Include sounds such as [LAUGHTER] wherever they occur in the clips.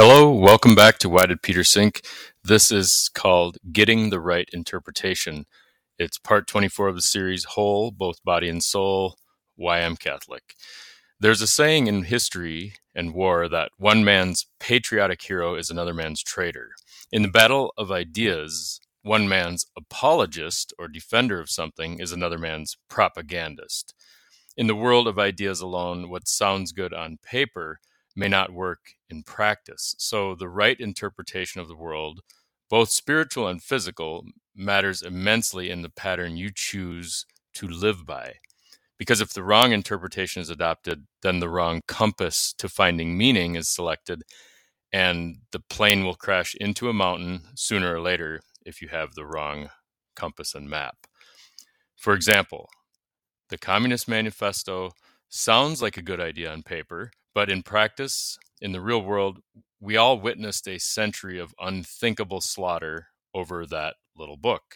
Hello, welcome back to Why Did Peter Sink? This is called Getting the Right Interpretation. It's part 24 of the series Whole, Both Body and Soul, Why I'm Catholic. There's a saying in history and war that one man's patriotic hero is another man's traitor. In the battle of ideas, one man's apologist or defender of something is another man's propagandist. In the world of ideas alone, what sounds good on paper may not work in practice. So, the right interpretation of the world, both spiritual and physical, matters immensely in the pattern you choose to live by. Because if the wrong interpretation is adopted, then the wrong compass to finding meaning is selected, and the plane will crash into a mountain sooner or later if you have the wrong compass and map. For example, the Communist Manifesto sounds like a good idea on paper, but in practice, in the real world, we all witnessed a century of unthinkable slaughter over that little book.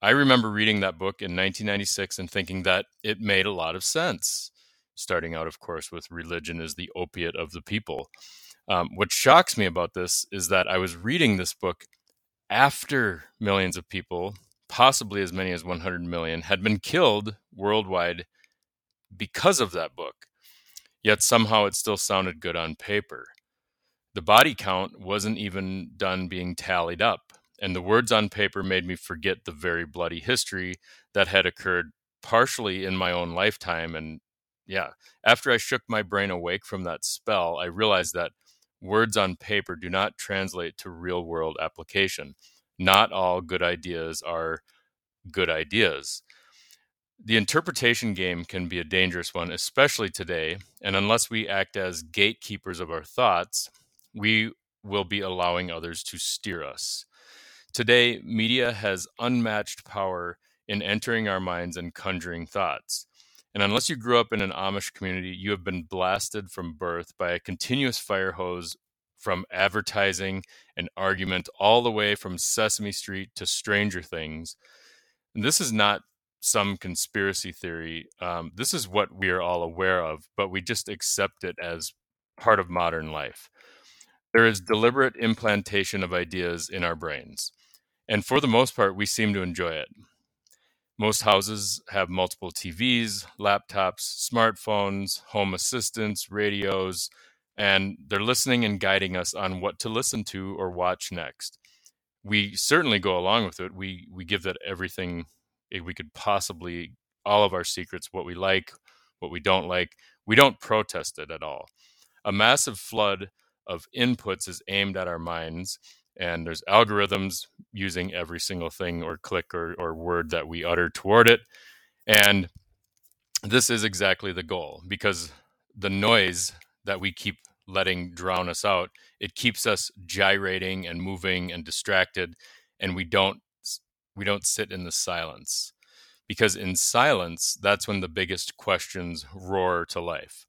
I remember reading that book in 1996 and thinking that it made a lot of sense. Starting out, of course, with religion as the opiate of the people. Um, what shocks me about this is that I was reading this book after millions of people, possibly as many as 100 million, had been killed worldwide because of that book yet somehow it still sounded good on paper. The body count wasn't even done being tallied up, and the words on paper made me forget the very bloody history that had occurred partially in my own lifetime. And yeah, after I shook my brain awake from that spell, I realized that words on paper do not translate to real world application. Not all good ideas are good ideas. The interpretation game can be a dangerous one, especially today. And unless we act as gatekeepers of our thoughts, we will be allowing others to steer us. Today, media has unmatched power in entering our minds and conjuring thoughts. And unless you grew up in an Amish community, you have been blasted from birth by a continuous fire hose from advertising and argument all the way from Sesame Street to Stranger Things. And this is not some conspiracy theory. Um, this is what we are all aware of, but we just accept it as part of modern life. There is deliberate implantation of ideas in our brains, and for the most part, we seem to enjoy it. Most houses have multiple TVs, laptops, smartphones, home assistants, radios, and they're listening and guiding us on what to listen to or watch next. We certainly go along with it. We we give that everything Eh, we could possibly all of our secrets, what we like, what we don't like. We don't protest it at all. A massive flood of inputs is aimed at our minds, and there's algorithms using every single thing or click or, or word that we utter toward it. And this is exactly the goal because the noise that we keep letting drown us out, it keeps us gyrating and moving and distracted, and we don't we don't sit in the silence because in silence that's when the biggest questions roar to life.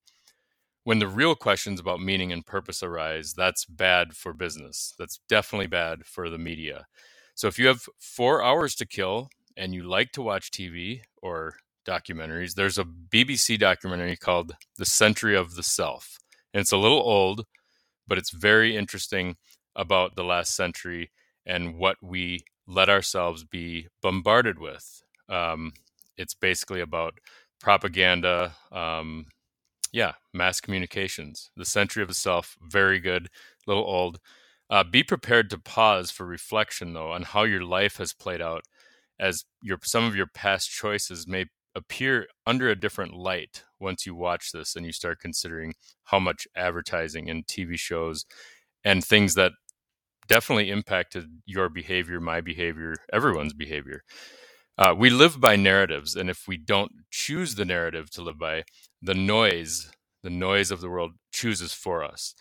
When the real questions about meaning and purpose arise that's bad for business. That's definitely bad for the media. So if you have 4 hours to kill and you like to watch TV or documentaries there's a BBC documentary called The Century of the Self and it's a little old but it's very interesting about the last century and what we let ourselves be bombarded with. Um, it's basically about propaganda, um, yeah, mass communications. The Century of the Self, very good, little old. Uh, be prepared to pause for reflection, though, on how your life has played out, as your some of your past choices may appear under a different light once you watch this and you start considering how much advertising and TV shows and things that definitely impacted your behavior, my behavior, everyone's behavior. Uh, we live by narratives, and if we don't choose the narrative to live by, the noise, the noise of the world chooses for us.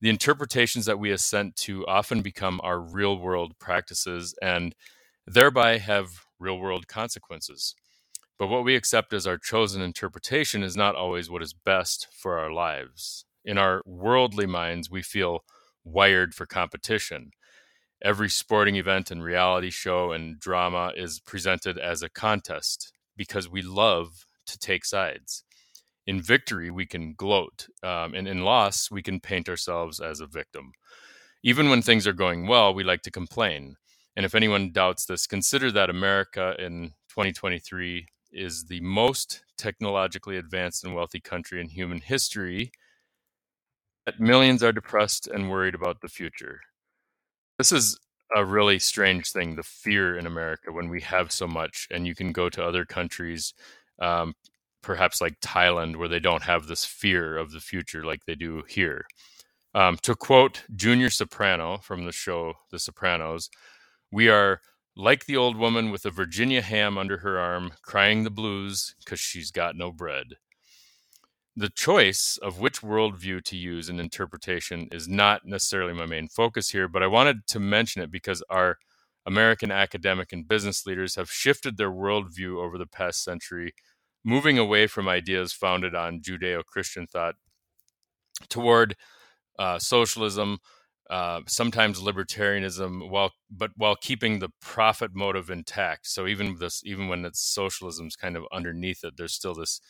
The interpretations that we assent to often become our real world practices and thereby have real world consequences. But what we accept as our chosen interpretation is not always what is best for our lives. In our worldly minds, we feel wired for competition. Every sporting event and reality show and drama is presented as a contest because we love to take sides. In victory, we can gloat, um, and in loss, we can paint ourselves as a victim. Even when things are going well, we like to complain. And if anyone doubts this, consider that America in 2023 is the most technologically advanced and wealthy country in human history. That millions are depressed and worried about the future. This is a really strange thing the fear in America when we have so much, and you can go to other countries, um, perhaps like Thailand, where they don't have this fear of the future like they do here. Um, to quote Junior Soprano from the show The Sopranos, we are like the old woman with a Virginia ham under her arm, crying the blues because she's got no bread. The choice of which worldview to use in interpretation is not necessarily my main focus here, but I wanted to mention it because our American academic and business leaders have shifted their worldview over the past century, moving away from ideas founded on Judeo Christian thought toward uh, socialism, uh, sometimes libertarianism, while but while keeping the profit motive intact. So even this, even when it's socialism's kind of underneath it, there's still this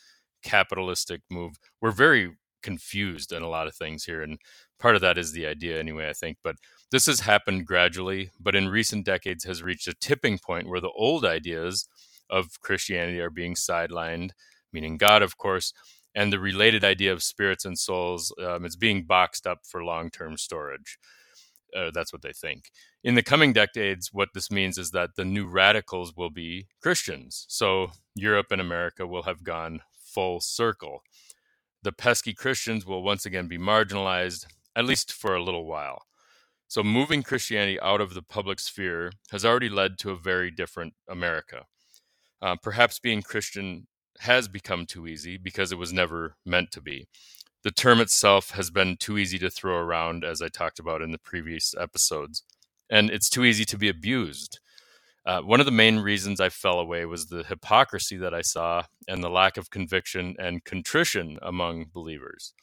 capitalistic move. We're very confused in a lot of things here, and part of that is the idea, anyway. I think, but this has happened gradually, but in recent decades has reached a tipping point where the old ideas of Christianity are being sidelined, meaning God, of course, and the related idea of spirits and souls um, is being boxed up for long-term storage. Uh, that's what they think. In the coming decades, what this means is that the new radicals will be Christians. So Europe and America will have gone full circle. The pesky Christians will once again be marginalized, at least for a little while. So moving Christianity out of the public sphere has already led to a very different America. Uh, perhaps being Christian has become too easy because it was never meant to be. The term itself has been too easy to throw around, as I talked about in the previous episodes, and it's too easy to be abused. Uh, one of the main reasons I fell away was the hypocrisy that I saw and the lack of conviction and contrition among believers.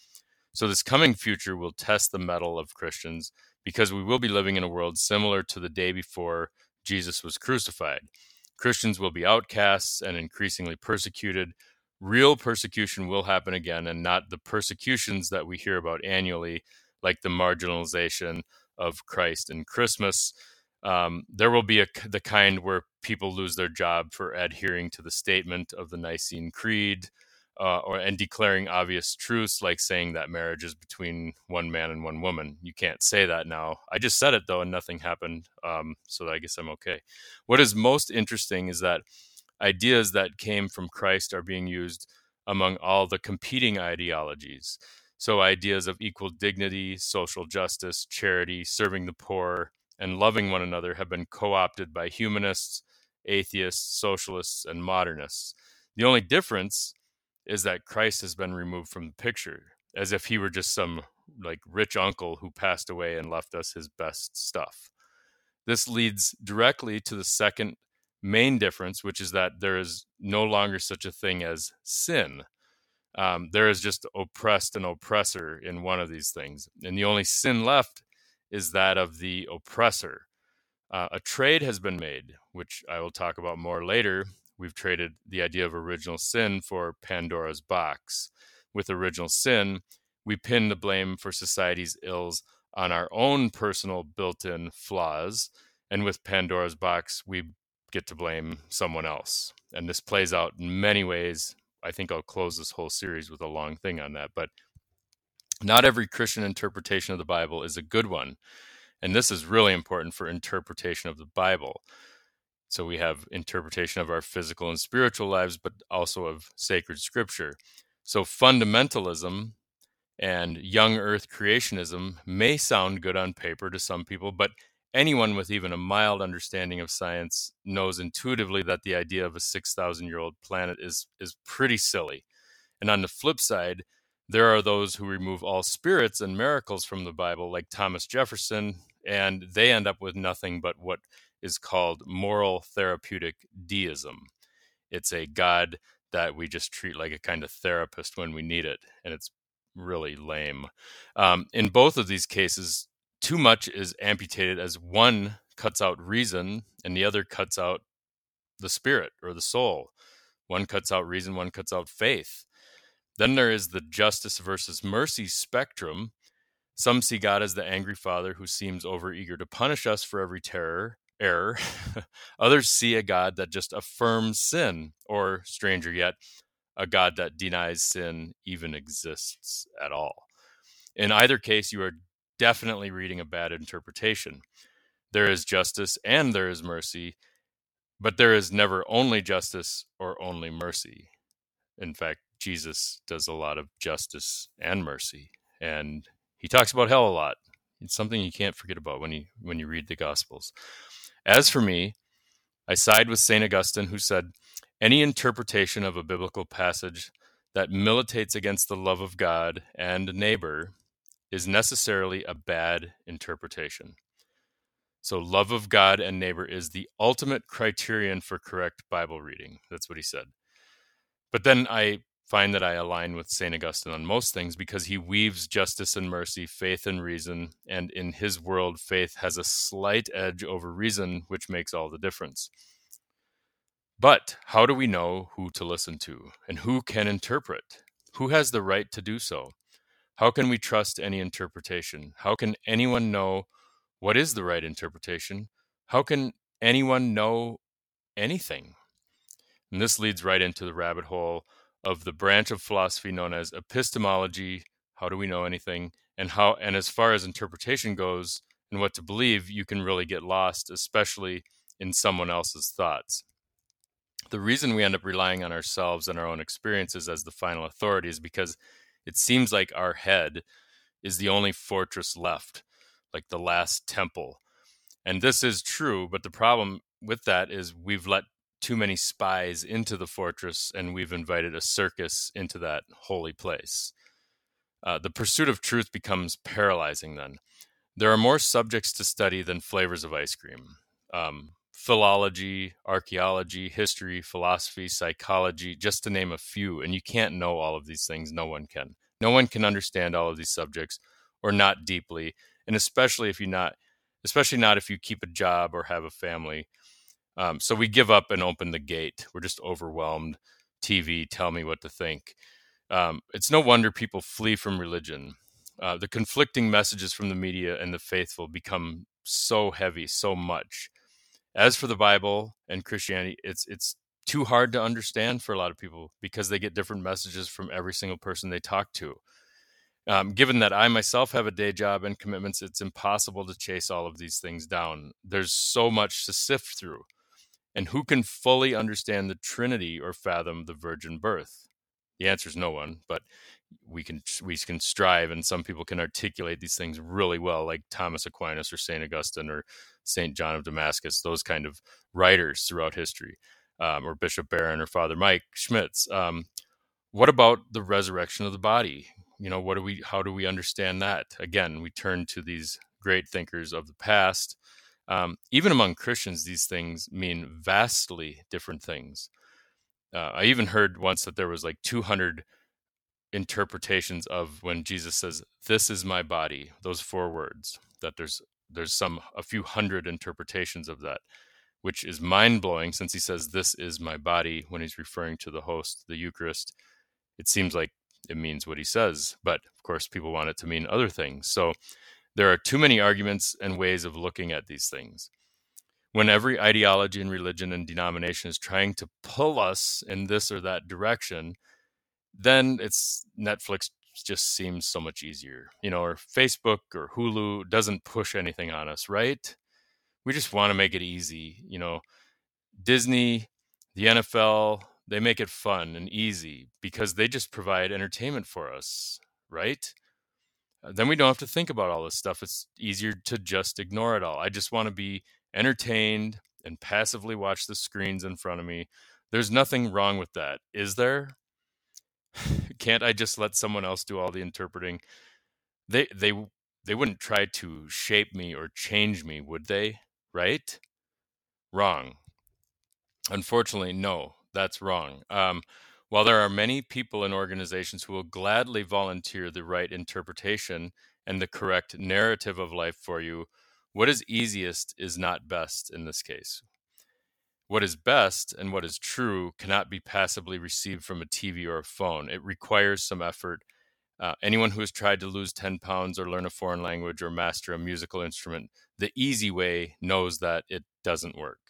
So, this coming future will test the mettle of Christians because we will be living in a world similar to the day before Jesus was crucified. Christians will be outcasts and increasingly persecuted. Real persecution will happen again, and not the persecutions that we hear about annually, like the marginalization of Christ and Christmas. Um, there will be a, the kind where people lose their job for adhering to the statement of the Nicene Creed, uh, or and declaring obvious truths like saying that marriage is between one man and one woman. You can't say that now. I just said it though, and nothing happened. Um, so I guess I'm okay. What is most interesting is that ideas that came from Christ are being used among all the competing ideologies. So ideas of equal dignity, social justice, charity, serving the poor, and loving one another have been co-opted by humanists, atheists, socialists, and modernists. The only difference is that Christ has been removed from the picture, as if he were just some like rich uncle who passed away and left us his best stuff. This leads directly to the second main difference, which is that there is no longer such a thing as sin. Um, there is just oppressed and oppressor in one of these things. And the only sin left is that of the oppressor. Uh, a trade has been made, which I will talk about more later, we've traded the idea of original sin for Pandora's box. With original sin, we pin the blame for society's ills on our own personal built in flaws. And with Pandora's box, we get to blame someone else. And this plays out in many ways. I think I'll close this whole series with a long thing on that. But not every Christian interpretation of the Bible is a good one. And this is really important for interpretation of the Bible. So we have interpretation of our physical and spiritual lives, but also of sacred scripture. So fundamentalism and young earth creationism may sound good on paper to some people, but anyone with even a mild understanding of science knows intuitively that the idea of a 6,000 year old planet is, is pretty silly. And on the flip side, there are those who remove all spirits and miracles from the Bible, like Thomas Jefferson, and they end up with nothing but what is called moral therapeutic deism. It's a God that we just treat like a kind of therapist when we need it, and it's really lame. Um, in both of these cases, too much is amputated as one cuts out reason and the other cuts out the spirit or the soul. One cuts out reason, one cuts out faith. Then there is the justice versus mercy spectrum. Some see God as the angry father who seems overeager to punish us for every terror, error. [LAUGHS] Others see a God that just affirms sin, or stranger yet, a God that denies sin even exists at all. In either case, you are definitely reading a bad interpretation. There is justice and there is mercy, but there is never only justice or only mercy. In fact, Jesus does a lot of justice and mercy, and he talks about hell a lot. It's something you can't forget about when you when you read the Gospels. As for me, I side with St. Augustine, who said, Any interpretation of a biblical passage that militates against the love of God and neighbor is necessarily a bad interpretation. So, love of God and neighbor is the ultimate criterion for correct Bible reading. That's what he said. But then I find that I align with St. Augustine on most things because he weaves justice and mercy, faith and reason, and in his world, faith has a slight edge over reason, which makes all the difference. But how do we know who to listen to and who can interpret? Who has the right to do so? How can we trust any interpretation? How can anyone know what is the right interpretation? How can anyone know anything? And this leads right into the rabbit hole of the branch of philosophy known as epistemology. How do we know anything? And how and as far as interpretation goes and what to believe, you can really get lost, especially in someone else's thoughts. The reason we end up relying on ourselves and our own experiences as the final authority is because it seems like our head is the only fortress left, like the last temple. And this is true, but the problem with that is we've let too many spies into the fortress and we've invited a circus into that holy place. Uh, the pursuit of truth becomes paralyzing then. There are more subjects to study than flavors of ice cream. Um, philology, archaeology, history, philosophy, psychology, just to name a few. And you can't know all of these things. No one can. No one can understand all of these subjects or not deeply. And especially if you not, especially not if you keep a job or have a family um, so we give up and open the gate. We're just overwhelmed. TV, tell me what to think. Um, it's no wonder people flee from religion. Uh, the conflicting messages from the media and the faithful become so heavy, so much. As for the Bible and Christianity, it's it's too hard to understand for a lot of people because they get different messages from every single person they talk to. Um, given that I myself have a day job and commitments, it's impossible to chase all of these things down. There's so much to sift through. And who can fully understand the Trinity or fathom the virgin birth? The answer is no one, but we can we can strive, and some people can articulate these things really well, like Thomas Aquinas or Saint Augustine or Saint John of Damascus, those kind of writers throughout history, um, or Bishop Barron or Father Mike Schmitz. Um, what about the resurrection of the body? You know, what do we? How do we understand that? Again, we turn to these great thinkers of the past um, even among Christians, these things mean vastly different things. Uh, I even heard once that there was like 200 interpretations of when Jesus says, "This is my body." Those four words. That there's there's some a few hundred interpretations of that, which is mind blowing since he says, "This is my body" when he's referring to the host, the Eucharist. It seems like it means what he says, but of course, people want it to mean other things. So there are too many arguments and ways of looking at these things. When every ideology and religion and denomination is trying to pull us in this or that direction, then it's Netflix just seems so much easier. You know, or Facebook or Hulu doesn't push anything on us, right? We just want to make it easy. You know, Disney, the NFL, they make it fun and easy because they just provide entertainment for us, right? Uh, then we don't have to think about all this stuff. It's easier to just ignore it all. I just want to be entertained and passively watch the screens in front of me. There's nothing wrong with that, is there? [SIGHS] Can't I just let someone else do all the interpreting? They they they wouldn't try to shape me or change me, would they? Right? Wrong. Unfortunately, no, that's wrong. Um, while there are many people and organizations who will gladly volunteer the right interpretation and the correct narrative of life for you, what is easiest is not best in this case. What is best and what is true cannot be passively received from a TV or a phone. It requires some effort. Uh, anyone who has tried to lose 10 pounds or learn a foreign language or master a musical instrument the easy way knows that it doesn't work.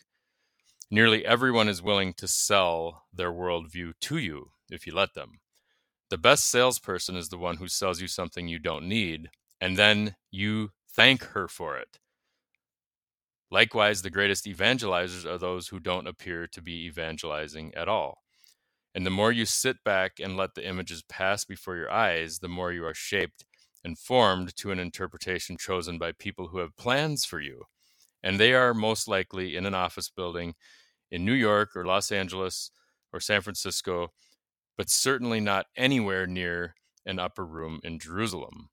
Nearly everyone is willing to sell their worldview to you if you let them. The best salesperson is the one who sells you something you don't need, and then you thank her for it. Likewise, the greatest evangelizers are those who don't appear to be evangelizing at all. And the more you sit back and let the images pass before your eyes, the more you are shaped and formed to an interpretation chosen by people who have plans for you. And they are most likely in an office building in New York or Los Angeles or San Francisco, but certainly not anywhere near an upper room in Jerusalem.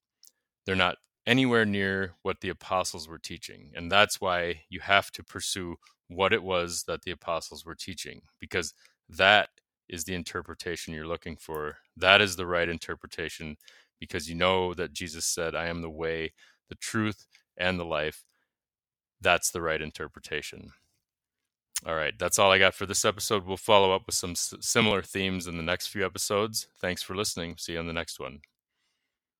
They're not anywhere near what the apostles were teaching. And that's why you have to pursue what it was that the apostles were teaching, because that is the interpretation you're looking for. That is the right interpretation because you know that Jesus said, I am the way, the truth, and the life. That's the right interpretation. All right, that's all I got for this episode. We'll follow up with some s- similar themes in the next few episodes. Thanks for listening. See you on the next one.